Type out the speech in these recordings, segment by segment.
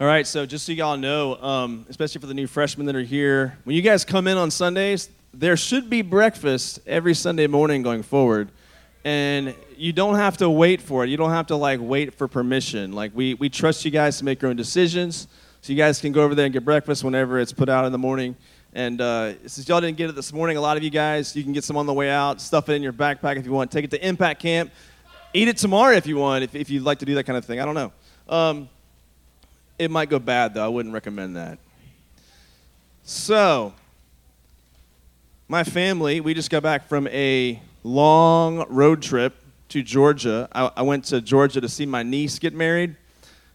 All right, so just so y'all know, um, especially for the new freshmen that are here, when you guys come in on Sundays, there should be breakfast every Sunday morning going forward. And you don't have to wait for it. You don't have to like wait for permission. Like we, we trust you guys to make your own decisions. So you guys can go over there and get breakfast whenever it's put out in the morning. And uh, since y'all didn't get it this morning, a lot of you guys, you can get some on the way out. Stuff it in your backpack if you want. Take it to Impact Camp. Eat it tomorrow if you want, if, if you'd like to do that kind of thing. I don't know. Um, it might go bad, though. I wouldn't recommend that. So, my family, we just got back from a long road trip to Georgia. I, I went to Georgia to see my niece get married.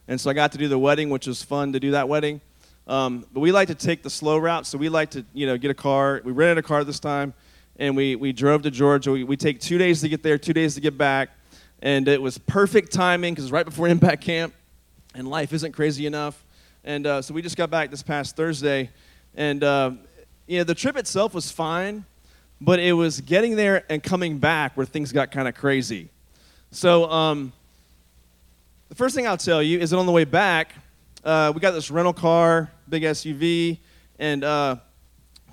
And so I got to do the wedding, which was fun to do that wedding. Um, but we like to take the slow route, so we like to, you know, get a car. We rented a car this time, and we, we drove to Georgia. We, we take two days to get there, two days to get back, and it was perfect timing because right before Impact Camp, and life isn't crazy enough. And uh, so we just got back this past Thursday, and uh, you know, the trip itself was fine, but it was getting there and coming back where things got kind of crazy. So um, the first thing I'll tell you is that on the way back, uh, we got this rental car, big SUV, and uh,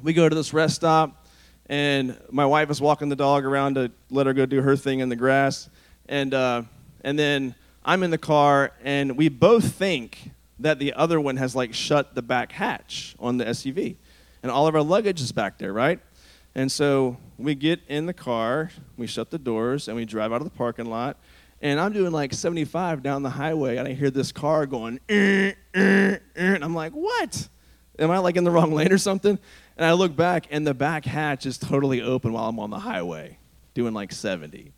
we go to this rest stop, and my wife is walking the dog around to let her go do her thing in the grass, and uh, and then I'm in the car, and we both think that the other one has like shut the back hatch on the SUV, and all of our luggage is back there, right? And so we get in the car, we shut the doors, and we drive out of the parking lot. And I'm doing like 75 down the highway, and I hear this car going, "Eh, eh, eh," and I'm like, what? Am I like in the wrong lane or something? And I look back, and the back hatch is totally open while I'm on the highway, doing like 70.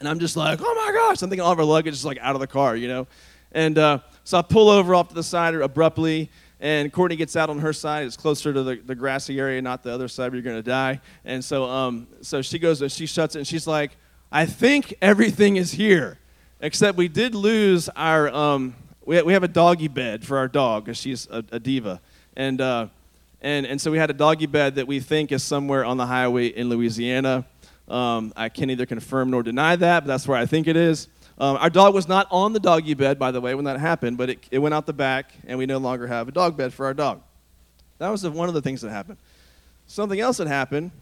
And I'm just like, oh my gosh, I'm thinking all of our luggage is like out of the car, you know? And uh, so I pull over off to the side abruptly, and Courtney gets out on her side. It's closer to the, the grassy area, not the other side you're going to die. And so, um, so she goes she shuts it, and she's like, I think everything is here, except we did lose our, um, we, we have a doggy bed for our dog, because she's a, a, diva. And, uh, and, and so we had a doggy bed that we think is somewhere on the highway in Louisiana. Um, I can neither confirm nor deny that, but that's where I think it is. Um, our dog was not on the doggy bed, by the way, when that happened, but it, it went out the back, and we no longer have a dog bed for our dog. That was one of the things that happened. Something else that happened,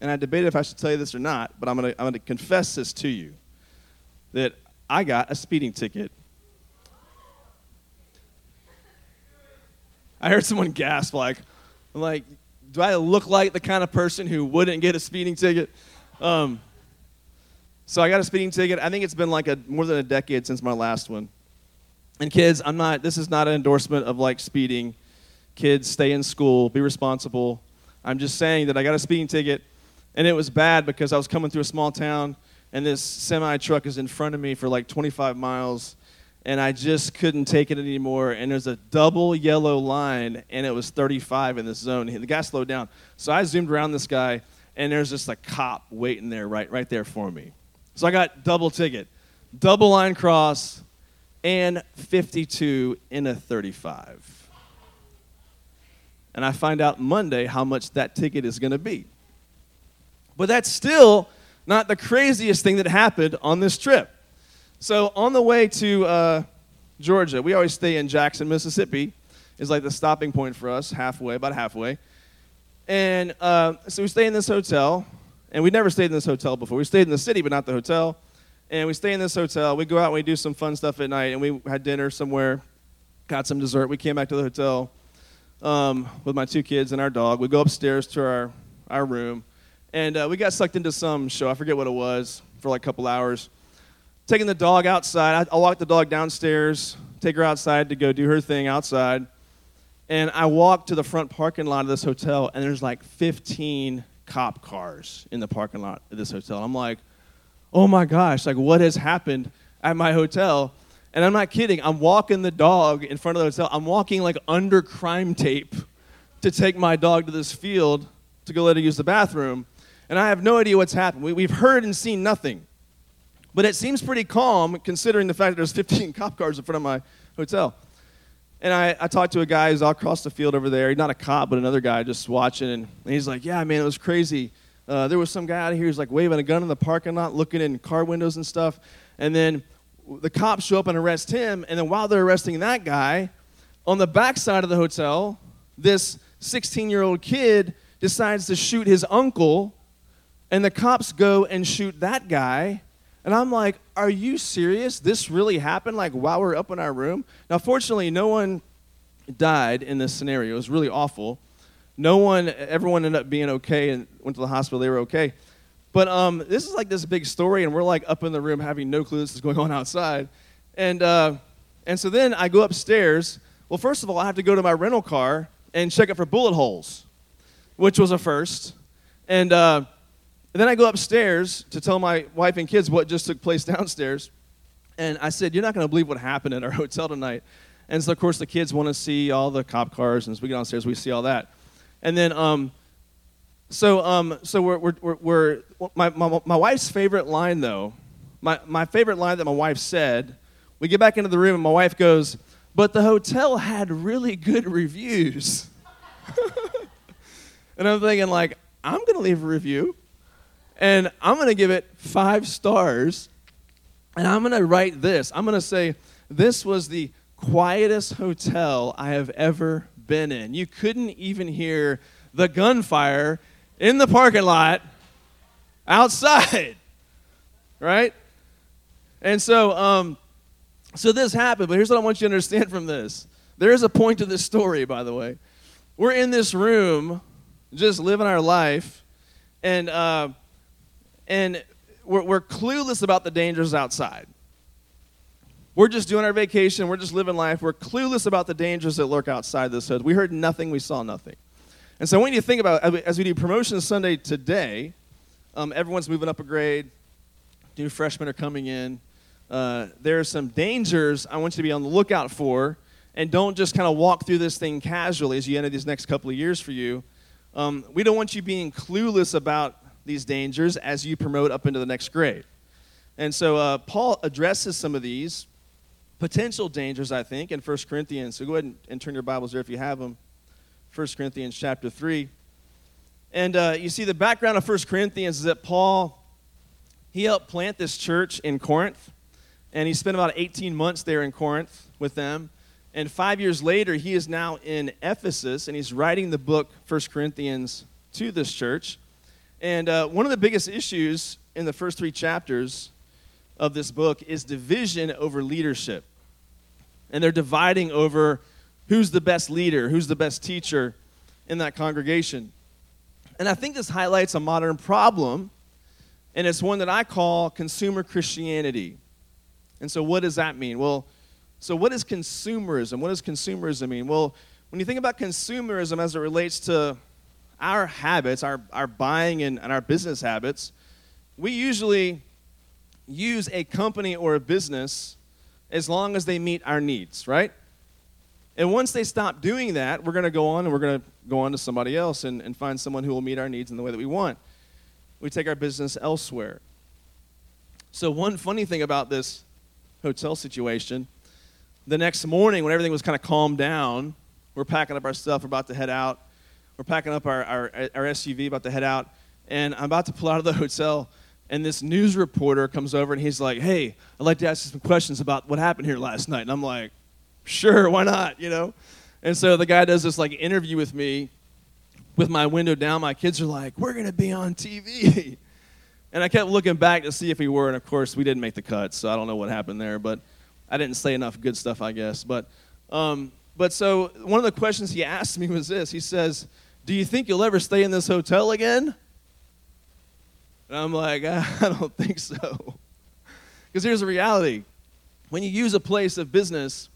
and I debated if I should tell you this or not, but I'm going to I'm to confess this to you that I got a speeding ticket. I heard someone gasp, like, like, do I look like the kind of person who wouldn't get a speeding ticket? Um, so I got a speeding ticket. I think it's been like a more than a decade since my last one. And kids, I'm not. This is not an endorsement of like speeding. Kids, stay in school, be responsible. I'm just saying that I got a speeding ticket, and it was bad because I was coming through a small town, and this semi truck is in front of me for like 25 miles, and I just couldn't take it anymore. And there's a double yellow line, and it was 35 in this zone. The guy slowed down, so I zoomed around this guy, and there's just a cop waiting there, right, right there for me. So I got double ticket, double line cross, and 52 in a 35. And I find out Monday how much that ticket is going to be. But that's still not the craziest thing that happened on this trip. So on the way to uh, Georgia, we always stay in Jackson, Mississippi, is like the stopping point for us, halfway, about halfway. And uh, so we stay in this hotel. And we never stayed in this hotel before. We stayed in the city, but not the hotel. And we stay in this hotel. We go out and we do some fun stuff at night. And we had dinner somewhere, got some dessert. We came back to the hotel um, with my two kids and our dog. We go upstairs to our, our room. And uh, we got sucked into some show. I forget what it was for like a couple hours. Taking the dog outside. I, I walk the dog downstairs, take her outside to go do her thing outside. And I walk to the front parking lot of this hotel, and there's like 15 cop cars in the parking lot of this hotel. I'm like, oh my gosh, like what has happened at my hotel? And I'm not kidding. I'm walking the dog in front of the hotel. I'm walking like under crime tape to take my dog to this field to go let her use the bathroom. And I have no idea what's happened. We, we've heard and seen nothing. But it seems pretty calm considering the fact that there's 15 cop cars in front of my hotel. And I, I talked to a guy who's all across the field over there. He's not a cop, but another guy just watching. And, and he's like, Yeah, man, it was crazy. Uh, there was some guy out here who's like waving a gun in the parking lot, looking in car windows and stuff. And then the cops show up and arrest him. And then while they're arresting that guy, on the back side of the hotel, this 16 year old kid decides to shoot his uncle, and the cops go and shoot that guy. And I'm like, are you serious? This really happened? Like, while we're up in our room? Now, fortunately, no one died in this scenario. It was really awful. No one, everyone ended up being okay and went to the hospital. They were okay. But um, this is like this big story, and we're like up in the room having no clue this is going on outside. And, uh, and so then I go upstairs. Well, first of all, I have to go to my rental car and check it for bullet holes, which was a first. And, uh, and then I go upstairs to tell my wife and kids what just took place downstairs. And I said, You're not going to believe what happened at our hotel tonight. And so, of course, the kids want to see all the cop cars. And as we get downstairs, we see all that. And then, um, so, um, so we're, we're, we're, we're my, my, my wife's favorite line, though, my, my favorite line that my wife said, we get back into the room and my wife goes, but the hotel had really good reviews. and I'm thinking, like, I'm going to leave a review and I'm going to give it five stars. And I'm going to write this I'm going to say, this was the quietest hotel I have ever been in. You couldn't even hear the gunfire in the parking lot outside, right? And so, um, so this happened, but here's what I want you to understand from this. There is a point to this story, by the way. We're in this room, just living our life, and uh, and we're, we're clueless about the dangers outside. We're just doing our vacation. We're just living life. We're clueless about the dangers that lurk outside this hood. We heard nothing. We saw nothing. And so I want you to think about as we do promotion Sunday today, um, everyone's moving up a grade. New freshmen are coming in. Uh, there are some dangers I want you to be on the lookout for, and don't just kind of walk through this thing casually as you enter these next couple of years for you. Um, we don't want you being clueless about these dangers as you promote up into the next grade. And so uh, Paul addresses some of these potential dangers, I think, in 1 Corinthians. So go ahead and, and turn your Bibles there if you have them. 1 Corinthians chapter 3. And uh, you see, the background of 1 Corinthians is that Paul, he helped plant this church in Corinth. And he spent about 18 months there in Corinth with them. And five years later, he is now in Ephesus, and he's writing the book, 1 Corinthians, to this church. And uh, one of the biggest issues in the first three chapters of this book is division over leadership. And they're dividing over who's the best leader, who's the best teacher in that congregation. And I think this highlights a modern problem, and it's one that I call consumer Christianity. And so, what does that mean? Well, so what is consumerism? What does consumerism mean? Well, when you think about consumerism as it relates to our habits, our, our buying and, and our business habits, we usually use a company or a business as long as they meet our needs, right? And once they stop doing that, we're going to go on and we're going to go on to somebody else and, and find someone who will meet our needs in the way that we want. We take our business elsewhere. So, one funny thing about this hotel situation the next morning, when everything was kind of calmed down, we're packing up our stuff, we're about to head out. We're packing up our, our, our SUV, about to head out. And I'm about to pull out of the hotel and this news reporter comes over and he's like, "Hey, I'd like to ask you some questions about what happened here last night." And I'm like, "Sure, why not?" You know. And so the guy does this like interview with me, with my window down. My kids are like, "We're gonna be on TV," and I kept looking back to see if we were, and of course we didn't make the cut. So I don't know what happened there, but I didn't say enough good stuff, I guess. But, um, but so one of the questions he asked me was this. He says, "Do you think you'll ever stay in this hotel again?" And I'm like, I don't think so. Because here's the reality when you use a place of business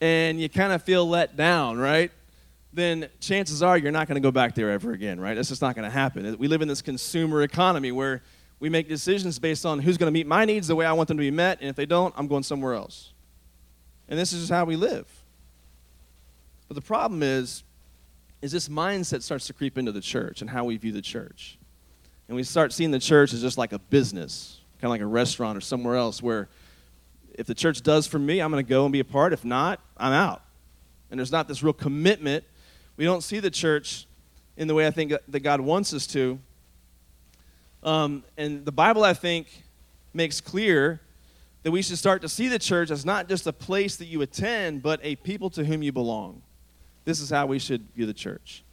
and you kind of feel let down, right? Then chances are you're not going to go back there ever again, right? That's just not going to happen. We live in this consumer economy where we make decisions based on who's going to meet my needs the way I want them to be met, and if they don't, I'm going somewhere else. And this is just how we live. But the problem is, is this mindset starts to creep into the church and how we view the church. And we start seeing the church as just like a business, kind of like a restaurant or somewhere else where if the church does for me, I'm going to go and be a part. If not, I'm out. And there's not this real commitment. We don't see the church in the way I think that God wants us to. Um, and the Bible, I think, makes clear that we should start to see the church as not just a place that you attend, but a people to whom you belong. This is how we should view the church.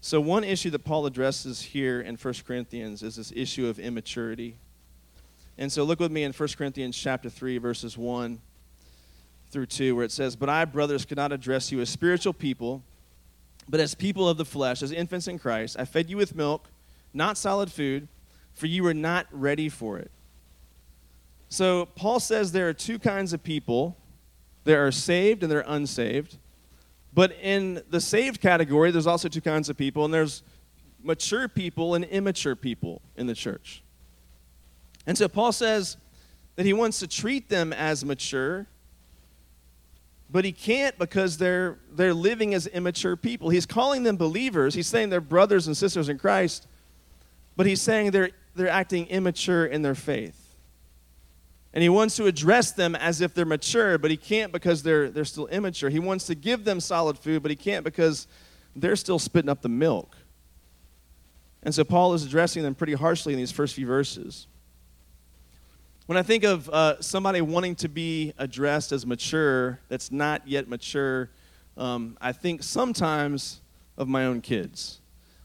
So, one issue that Paul addresses here in 1 Corinthians is this issue of immaturity. And so, look with me in 1 Corinthians chapter 3, verses 1 through 2, where it says, But I, brothers, could not address you as spiritual people, but as people of the flesh, as infants in Christ. I fed you with milk, not solid food, for you were not ready for it. So, Paul says there are two kinds of people there are saved and there are unsaved. But in the saved category, there's also two kinds of people, and there's mature people and immature people in the church. And so Paul says that he wants to treat them as mature, but he can't because they're, they're living as immature people. He's calling them believers. He's saying they're brothers and sisters in Christ, but he's saying they're, they're acting immature in their faith. And he wants to address them as if they're mature, but he can't because they're, they're still immature. He wants to give them solid food, but he can't because they're still spitting up the milk. And so Paul is addressing them pretty harshly in these first few verses. When I think of uh, somebody wanting to be addressed as mature that's not yet mature, um, I think sometimes of my own kids.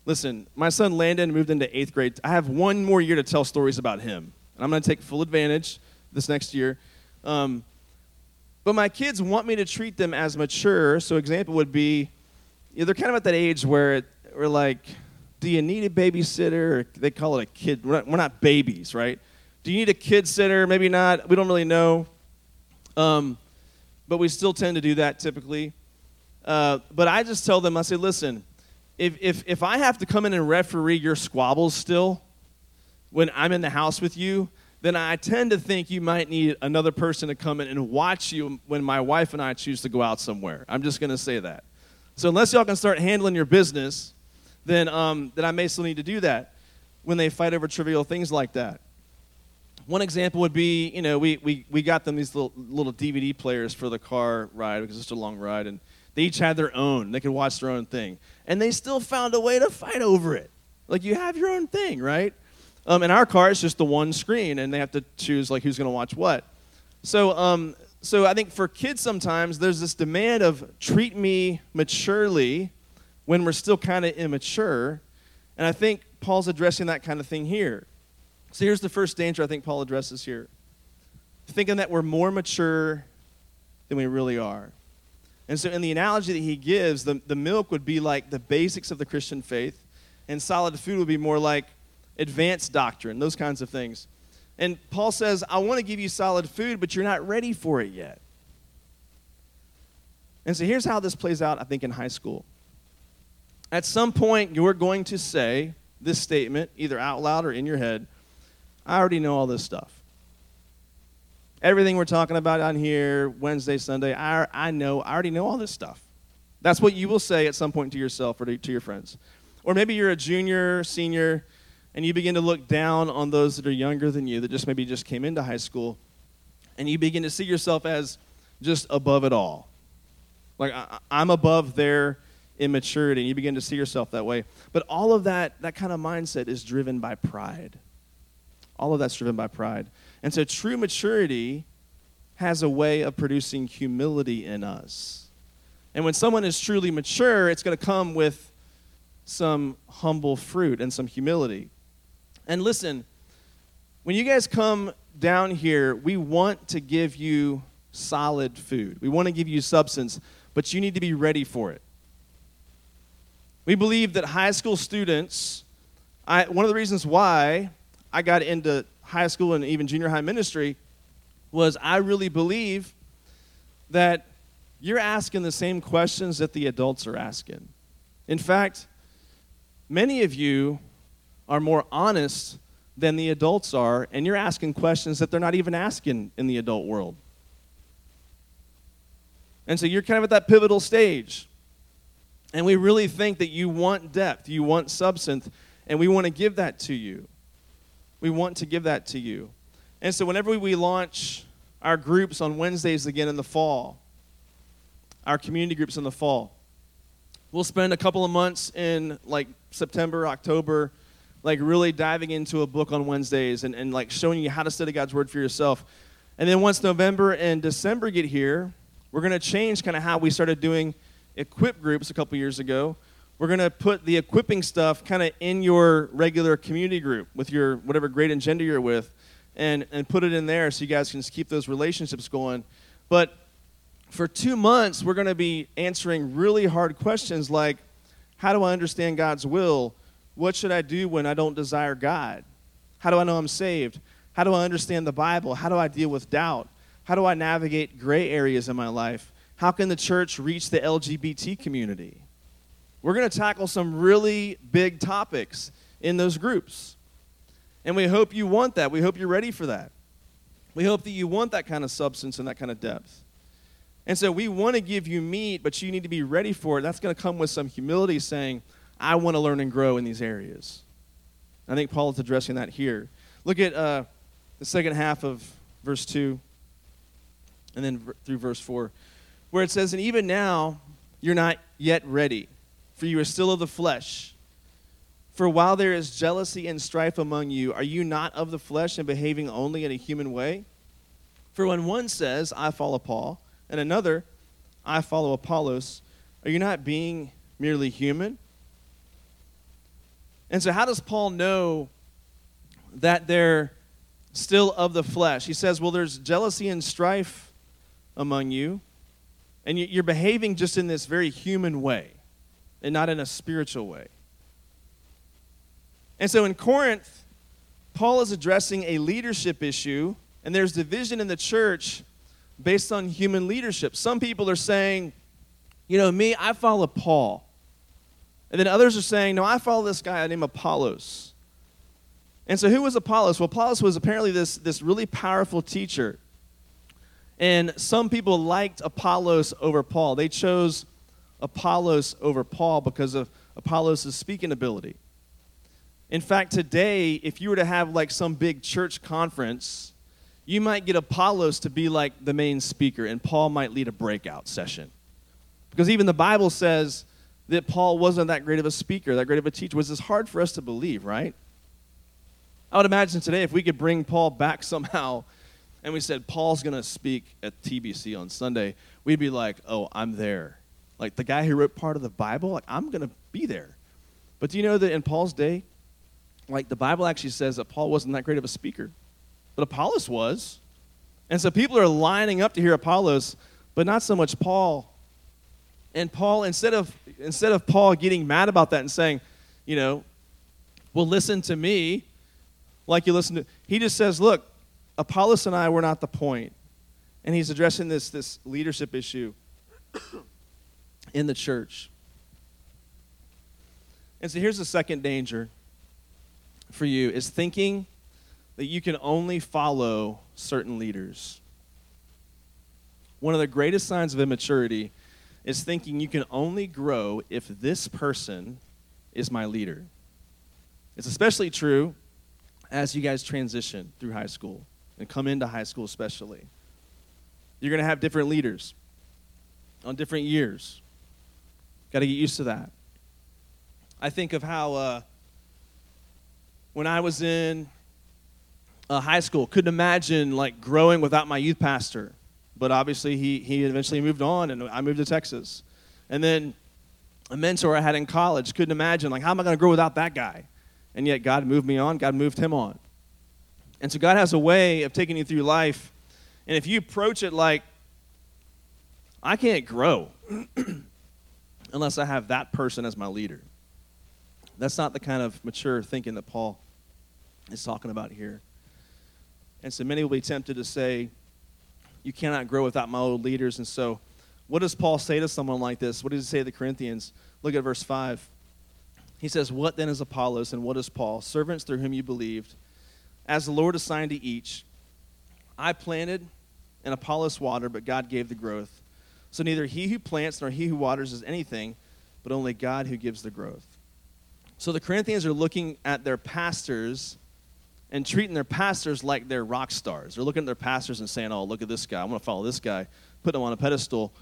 Listen, my son Landon moved into eighth grade. I have one more year to tell stories about him, and I'm going to take full advantage this next year. Um, but my kids want me to treat them as mature. So, example would be, you know, they're kind of at that age where we're like, do you need a babysitter? Or they call it a kid. We're not, we're not babies, right? Do you need a kid sitter? Maybe not. We don't really know. Um, but we still tend to do that typically. Uh, but I just tell them, I say, listen, if, if, if I have to come in and referee your squabbles still when I'm in the house with you, then I tend to think you might need another person to come in and watch you when my wife and I choose to go out somewhere. I'm just going to say that. So unless y'all can start handling your business, then, um, then I may still need to do that when they fight over trivial things like that. One example would be, you know, we, we, we got them these little, little DVD players for the car ride because it's a long ride, and they each had their own. They could watch their own thing. And they still found a way to fight over it. Like, you have your own thing, right? Um, in our car, it's just the one screen, and they have to choose like who's going to watch what. So, um, so I think for kids sometimes there's this demand of treat me maturely when we're still kind of immature, and I think Paul's addressing that kind of thing here. So here's the first danger I think Paul addresses here: thinking that we're more mature than we really are. And so, in the analogy that he gives, the, the milk would be like the basics of the Christian faith, and solid food would be more like advanced doctrine, those kinds of things. And Paul says, I want to give you solid food, but you're not ready for it yet. And so here's how this plays out, I think, in high school. At some point, you're going to say this statement, either out loud or in your head I already know all this stuff. Everything we're talking about on here, Wednesday, Sunday, I, I know, I already know all this stuff. That's what you will say at some point to yourself or to, to your friends. Or maybe you're a junior, senior, and you begin to look down on those that are younger than you that just maybe just came into high school and you begin to see yourself as just above it all. Like I, am above their immaturity and you begin to see yourself that way. But all of that that kind of mindset is driven by pride. All of that's driven by pride. And so true maturity has a way of producing humility in us. And when someone is truly mature it's going to come with some humble fruit and some humility and listen, when you guys come down here, we want to give you solid food. We want to give you substance, but you need to be ready for it. We believe that high school students, I, one of the reasons why I got into high school and even junior high ministry was I really believe that you're asking the same questions that the adults are asking. In fact, many of you are more honest than the adults are, and you're asking questions that they're not even asking in the adult world. And so you're kind of at that pivotal stage. And we really think that you want depth, you want substance, and we want to give that to you. We want to give that to you. And so whenever we launch our groups on Wednesdays again in the fall, our community groups in the fall, we'll spend a couple of months in like September, October, like really diving into a book on Wednesdays and, and like showing you how to study God's word for yourself. And then once November and December get here, we're going to change kind of how we started doing equip groups a couple years ago. We're going to put the equipping stuff kind of in your regular community group with your whatever grade and gender you're with and, and put it in there so you guys can keep those relationships going. But for two months, we're going to be answering really hard questions like how do I understand God's will? What should I do when I don't desire God? How do I know I'm saved? How do I understand the Bible? How do I deal with doubt? How do I navigate gray areas in my life? How can the church reach the LGBT community? We're going to tackle some really big topics in those groups. And we hope you want that. We hope you're ready for that. We hope that you want that kind of substance and that kind of depth. And so we want to give you meat, but you need to be ready for it. That's going to come with some humility saying, I want to learn and grow in these areas. I think Paul is addressing that here. Look at uh, the second half of verse 2 and then through verse 4, where it says, And even now you're not yet ready, for you are still of the flesh. For while there is jealousy and strife among you, are you not of the flesh and behaving only in a human way? For when one says, I follow Paul, and another, I follow Apollos, are you not being merely human? And so, how does Paul know that they're still of the flesh? He says, Well, there's jealousy and strife among you, and you're behaving just in this very human way and not in a spiritual way. And so, in Corinth, Paul is addressing a leadership issue, and there's division in the church based on human leadership. Some people are saying, you know, me, I follow Paul. And then others are saying, no, I follow this guy named Apollos. And so who was Apollos? Well, Apollos was apparently this, this really powerful teacher. And some people liked Apollos over Paul. They chose Apollos over Paul because of Apollos' speaking ability. In fact, today, if you were to have like some big church conference, you might get Apollos to be like the main speaker, and Paul might lead a breakout session. Because even the Bible says that Paul wasn't that great of a speaker, that great of a teacher, which is hard for us to believe, right? I would imagine today if we could bring Paul back somehow and we said, Paul's going to speak at TBC on Sunday, we'd be like, oh, I'm there. Like the guy who wrote part of the Bible, like, I'm going to be there. But do you know that in Paul's day, like the Bible actually says that Paul wasn't that great of a speaker, but Apollos was. And so people are lining up to hear Apollos, but not so much Paul. And Paul, instead of instead of Paul getting mad about that and saying, you know, well, listen to me, like you listen to, he just says, look, Apollos and I were not the point. And he's addressing this, this leadership issue in the church. And so here's the second danger for you is thinking that you can only follow certain leaders. One of the greatest signs of immaturity is thinking you can only grow if this person is my leader. It's especially true as you guys transition through high school and come into high school, especially. You're going to have different leaders on different years. Got to get used to that. I think of how uh, when I was in uh, high school, couldn't imagine like growing without my youth pastor. But obviously, he, he eventually moved on, and I moved to Texas. And then a mentor I had in college, couldn't imagine, like, how am I going to grow without that guy? And yet, God moved me on, God moved him on. And so, God has a way of taking you through life. And if you approach it like, I can't grow unless I have that person as my leader, that's not the kind of mature thinking that Paul is talking about here. And so many will be tempted to say, You cannot grow without my old leaders. And so, what does Paul say to someone like this? What does he say to the Corinthians? Look at verse 5. He says, What then is Apollos and what is Paul? Servants through whom you believed, as the Lord assigned to each. I planted and Apollos watered, but God gave the growth. So neither he who plants nor he who waters is anything, but only God who gives the growth. So the Corinthians are looking at their pastors and treating their pastors like they're rock stars. They're looking at their pastors and saying, oh, look at this guy. I'm going to follow this guy, put them on a pedestal.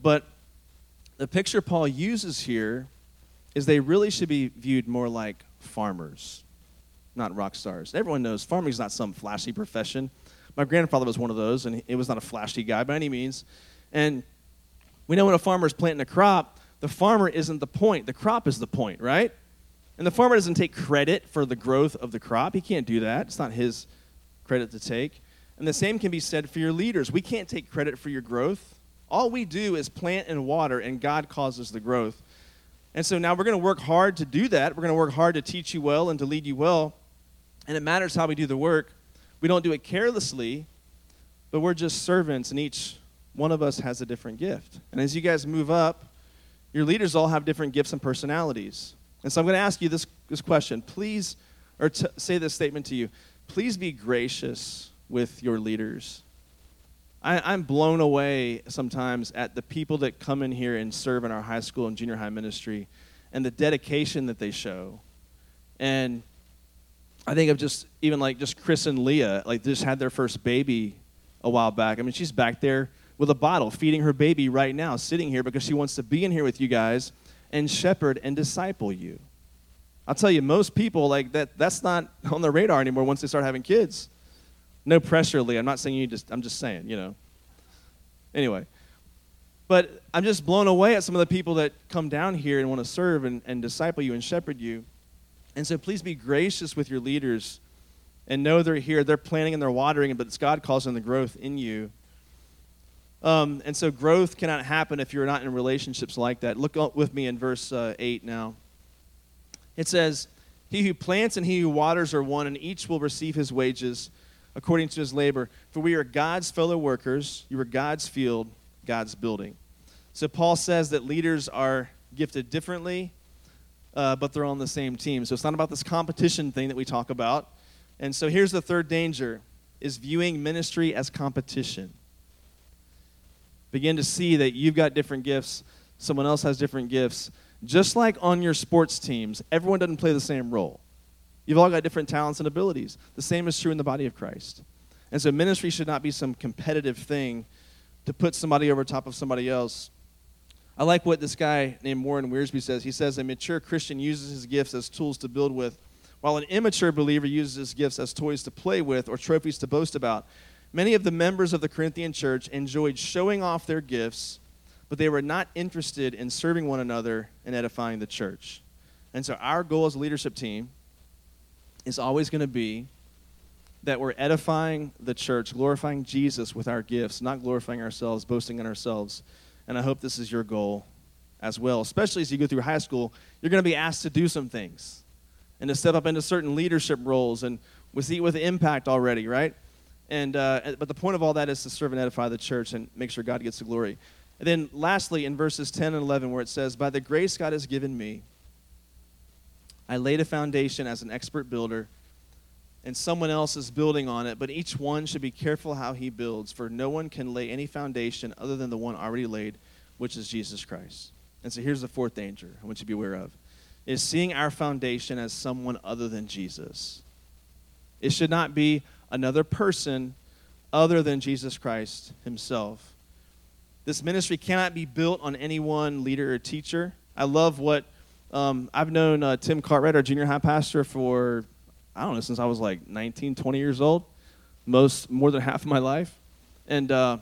But the picture Paul uses here is they really should be viewed more like farmers, not rock stars. Everyone knows farming is not some flashy profession. My grandfather was one of those, and he was not a flashy guy by any means. And we know when a farmer is planting a crop, the farmer isn't the point, the crop is the point, right? And the farmer doesn't take credit for the growth of the crop. He can't do that. It's not his credit to take. And the same can be said for your leaders. We can't take credit for your growth. All we do is plant and water, and God causes the growth. And so now we're going to work hard to do that. We're going to work hard to teach you well and to lead you well. And it matters how we do the work. We don't do it carelessly, but we're just servants, and each one of us has a different gift. And as you guys move up, your leaders all have different gifts and personalities. And so I'm going to ask you this, this question. Please, or t- say this statement to you. Please be gracious with your leaders. I, am blown away sometimes at the people that come in here and serve in our high school and junior high ministry and the dedication that they show. And I think of just even like just Chris and Leah, like just had their first baby a while back. I mean, she's back there with a bottle feeding her baby right now, sitting here because she wants to be in here with you guys and shepherd and disciple you. I'll tell you, most people like that that's not on their radar anymore once they start having kids. No pressure, Lee. I'm not saying you just, I'm just saying, you know. Anyway. But I'm just blown away at some of the people that come down here and want to serve and, and disciple you and shepherd you. And so please be gracious with your leaders and know they're here. They're planting and they're watering, but it's God causing the growth in you. Um, and so growth cannot happen if you're not in relationships like that. Look with me in verse uh, 8 now. It says, He who plants and he who waters are one, and each will receive his wages according to his labor. For we are God's fellow workers. You are God's field, God's building. So Paul says that leaders are gifted differently, uh, but they're on the same team. So it's not about this competition thing that we talk about. And so here's the third danger is viewing ministry as competition. Begin to see that you've got different gifts, someone else has different gifts. Just like on your sports teams, everyone doesn't play the same role. You've all got different talents and abilities. The same is true in the body of Christ. And so ministry should not be some competitive thing to put somebody over top of somebody else. I like what this guy named Warren Wiersbe says. He says a mature Christian uses his gifts as tools to build with, while an immature believer uses his gifts as toys to play with or trophies to boast about. Many of the members of the Corinthian church enjoyed showing off their gifts, but they were not interested in serving one another and edifying the church. And so, our goal as a leadership team is always going to be that we're edifying the church, glorifying Jesus with our gifts, not glorifying ourselves, boasting in ourselves. And I hope this is your goal as well, especially as you go through high school. You're going to be asked to do some things and to step up into certain leadership roles. And we see it with impact already, right? And, uh, but the point of all that is to serve and edify the church and make sure God gets the glory. And then lastly, in verses 10 and 11, where it says, By the grace God has given me, I laid a foundation as an expert builder, and someone else is building on it, but each one should be careful how he builds, for no one can lay any foundation other than the one already laid, which is Jesus Christ. And so here's the fourth danger I want you to be aware of is seeing our foundation as someone other than Jesus. It should not be another person other than Jesus Christ himself. This ministry cannot be built on any one leader or teacher. I love what um, I've known uh, Tim Cartwright, our junior high pastor, for, I don't know, since I was like 19, 20 years old, most, more than half of my life. And, uh,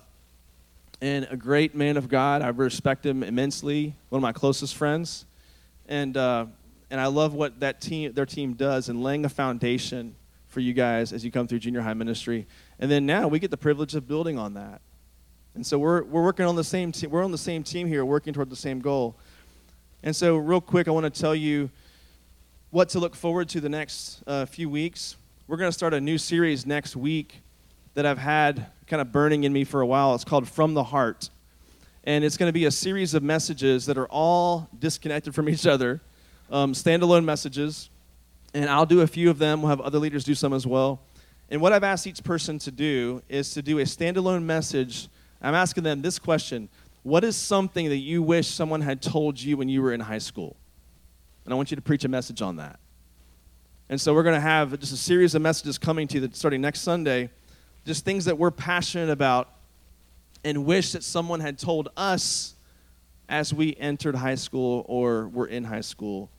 and a great man of God. I respect him immensely, one of my closest friends. And, uh, and I love what that team, their team does in laying a foundation for you guys as you come through junior high ministry. And then now we get the privilege of building on that. And so we're, we're working on the same team. We're on the same team here, working toward the same goal. And so, real quick, I want to tell you what to look forward to the next uh, few weeks. We're going to start a new series next week that I've had kind of burning in me for a while. It's called From the Heart. And it's going to be a series of messages that are all disconnected from each other, um, standalone messages. And I'll do a few of them. We'll have other leaders do some as well. And what I've asked each person to do is to do a standalone message. I'm asking them this question what is something that you wish someone had told you when you were in high school? And I want you to preach a message on that. And so we're going to have just a series of messages coming to you that starting next Sunday, just things that we're passionate about and wish that someone had told us as we entered high school or were in high school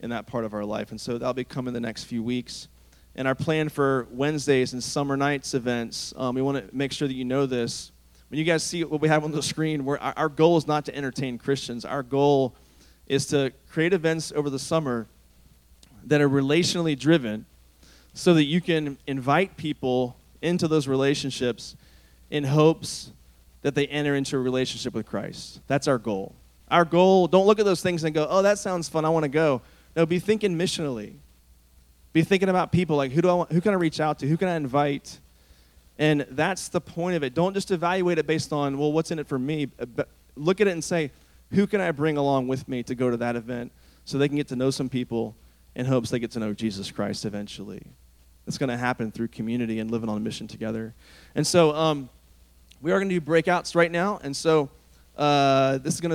in that part of our life. And so that'll be coming the next few weeks. and our plan for Wednesdays and summer nights events. Um, we want to make sure that you know this. When you guys see what we have on the screen, our, our goal is not to entertain Christians. Our goal is to create events over the summer that are relationally driven so that you can invite people into those relationships in hopes that they enter into a relationship with Christ. That's our goal. Our goal, don't look at those things and go, oh, that sounds fun, I want to go. No, be thinking missionally. Be thinking about people like who do I want, who can I reach out to? Who can I invite? And that's the point of it. Don't just evaluate it based on, well, what's in it for me? But look at it and say, who can I bring along with me to go to that event so they can get to know some people in hopes they get to know Jesus Christ eventually. It's going to happen through community and living on a mission together. And so um, we are going to do breakouts right now. And so uh, this is going to